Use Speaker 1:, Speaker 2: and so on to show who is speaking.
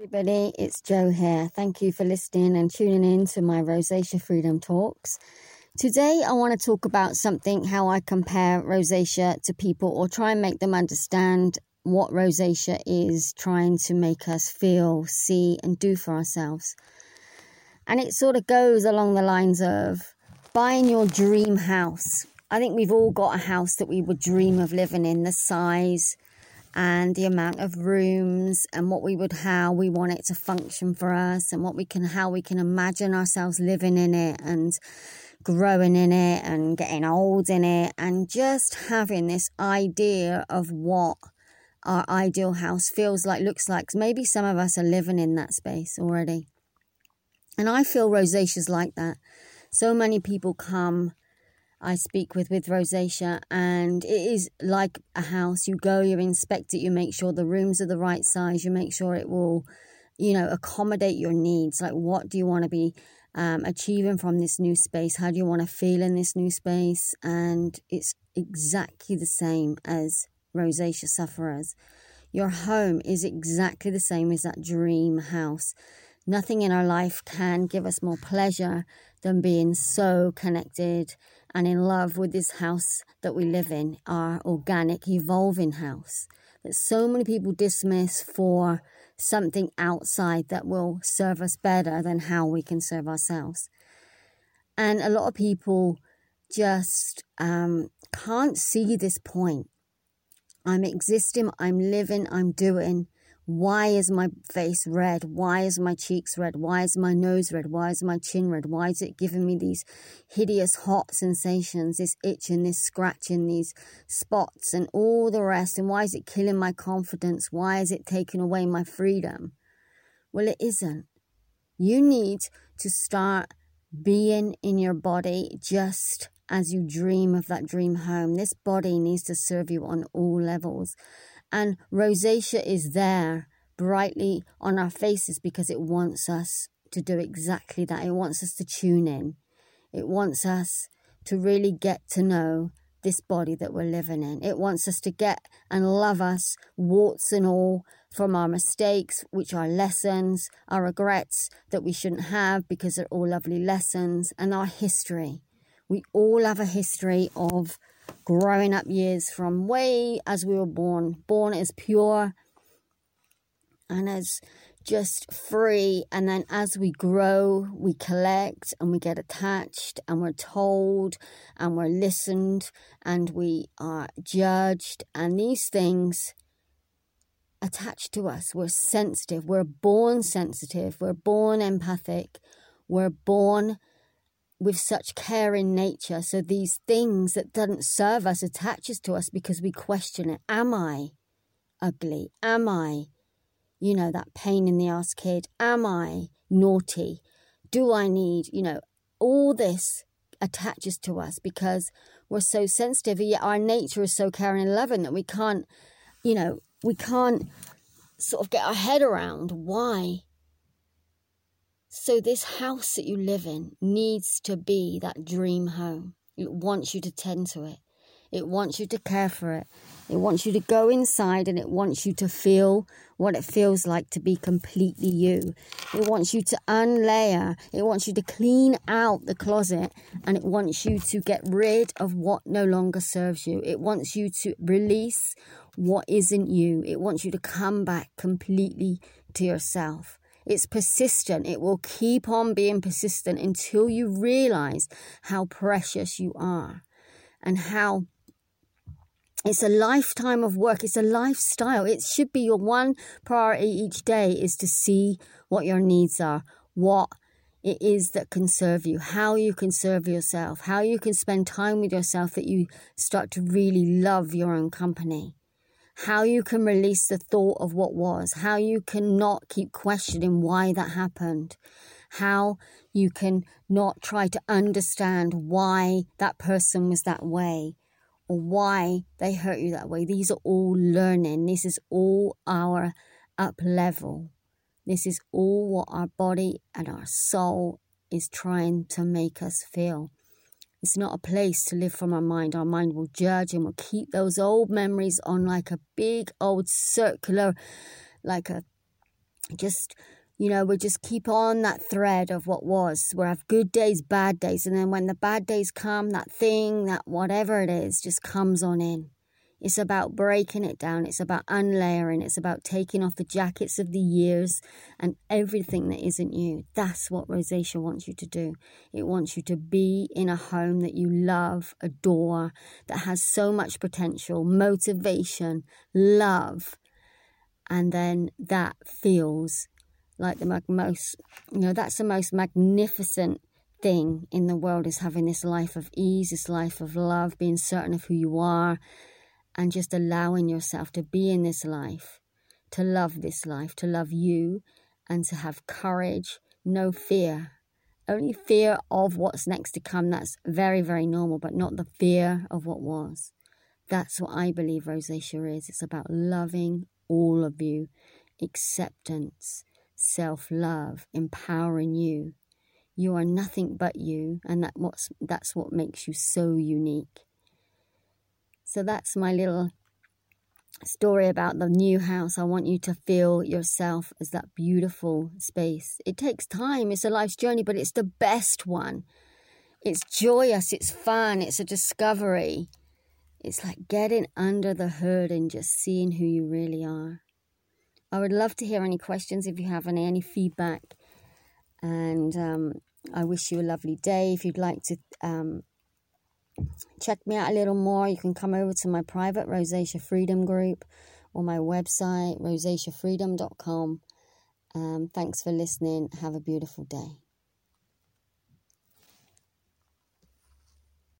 Speaker 1: everybody, it's Joe here. Thank you for listening and tuning in to my Rosacea Freedom Talks. Today, I want to talk about something how I compare rosacea to people or try and make them understand what rosacea is trying to make us feel, see, and do for ourselves. And it sort of goes along the lines of buying your dream house. I think we've all got a house that we would dream of living in, the size and the amount of rooms and what we would how we want it to function for us and what we can how we can imagine ourselves living in it and growing in it and getting old in it and just having this idea of what our ideal house feels like, looks like. Maybe some of us are living in that space already. And I feel rosacea's like that. So many people come I speak with with rosacea and it is like a house. You go, you inspect it, you make sure the rooms are the right size, you make sure it will, you know, accommodate your needs. Like what do you want to be um, achieving from this new space? How do you want to feel in this new space? And it's exactly the same as rosacea sufferers. Your home is exactly the same as that dream house. Nothing in our life can give us more pleasure than being so connected and in love with this house that we live in, our organic, evolving house that so many people dismiss for something outside that will serve us better than how we can serve ourselves. And a lot of people just um, can't see this point. I'm existing, I'm living, I'm doing. Why is my face red? Why is my cheeks red? Why is my nose red? Why is my chin red? Why is it giving me these hideous hot sensations, this itching, this scratching, these spots, and all the rest? And why is it killing my confidence? Why is it taking away my freedom? Well, it isn't. You need to start being in your body just as you dream of that dream home. This body needs to serve you on all levels. And rosacea is there brightly on our faces because it wants us to do exactly that. It wants us to tune in. It wants us to really get to know this body that we're living in. It wants us to get and love us, warts and all, from our mistakes, which are lessons, our regrets that we shouldn't have because they're all lovely lessons, and our history. We all have a history of growing up years from way as we were born, born as pure and as just free. And then as we grow, we collect and we get attached and we're told and we're listened and we are judged. And these things attach to us. We're sensitive. We're born sensitive. We're born empathic. We're born with such care in nature. So these things that doesn't serve us attaches to us because we question it. Am I ugly? Am I, you know, that pain in the ass kid? Am I naughty? Do I need, you know, all this attaches to us because we're so sensitive. Yet our nature is so caring and loving that we can't, you know, we can't sort of get our head around why so, this house that you live in needs to be that dream home. It wants you to tend to it, it wants you to care for it, it wants you to go inside and it wants you to feel what it feels like to be completely you. It wants you to unlayer, it wants you to clean out the closet, and it wants you to get rid of what no longer serves you. It wants you to release what isn't you. It wants you to come back completely to yourself. It's persistent. It will keep on being persistent until you realize how precious you are and how it's a lifetime of work. It's a lifestyle. It should be your one priority each day is to see what your needs are, what it is that can serve you, how you can serve yourself, how you can spend time with yourself that you start to really love your own company how you can release the thought of what was, how you can not keep questioning why that happened, how you can not try to understand why that person was that way or why they hurt you that way. These are all learning. This is all our up level. This is all what our body and our soul is trying to make us feel. It's not a place to live from our mind. Our mind will judge and will keep those old memories on like a big old circular, like a just you know, we just keep on that thread of what was. We'll have good days, bad days, and then when the bad days come, that thing, that whatever it is, just comes on in. It's about breaking it down. It's about unlayering. It's about taking off the jackets of the years and everything that isn't you. That's what Rosacea wants you to do. It wants you to be in a home that you love, adore, that has so much potential, motivation, love. And then that feels like the most, you know, that's the most magnificent thing in the world is having this life of ease, this life of love, being certain of who you are, and just allowing yourself to be in this life, to love this life, to love you, and to have courage, no fear. Only fear of what's next to come. That's very, very normal, but not the fear of what was. That's what I believe rosacea is. It's about loving all of you, acceptance, self love, empowering you. You are nothing but you, and that what's that's what makes you so unique. So that's my little story about the new house. I want you to feel yourself as that beautiful space. It takes time, it's a life's journey, but it's the best one. It's joyous, it's fun, it's a discovery. It's like getting under the hood and just seeing who you really are. I would love to hear any questions if you have any, any feedback. And um, I wish you a lovely day. If you'd like to um, check me out a little more, you can come over to my private Rosacea Freedom group or my website, rosaceafreedom.com. Um, thanks for listening. Have a beautiful day.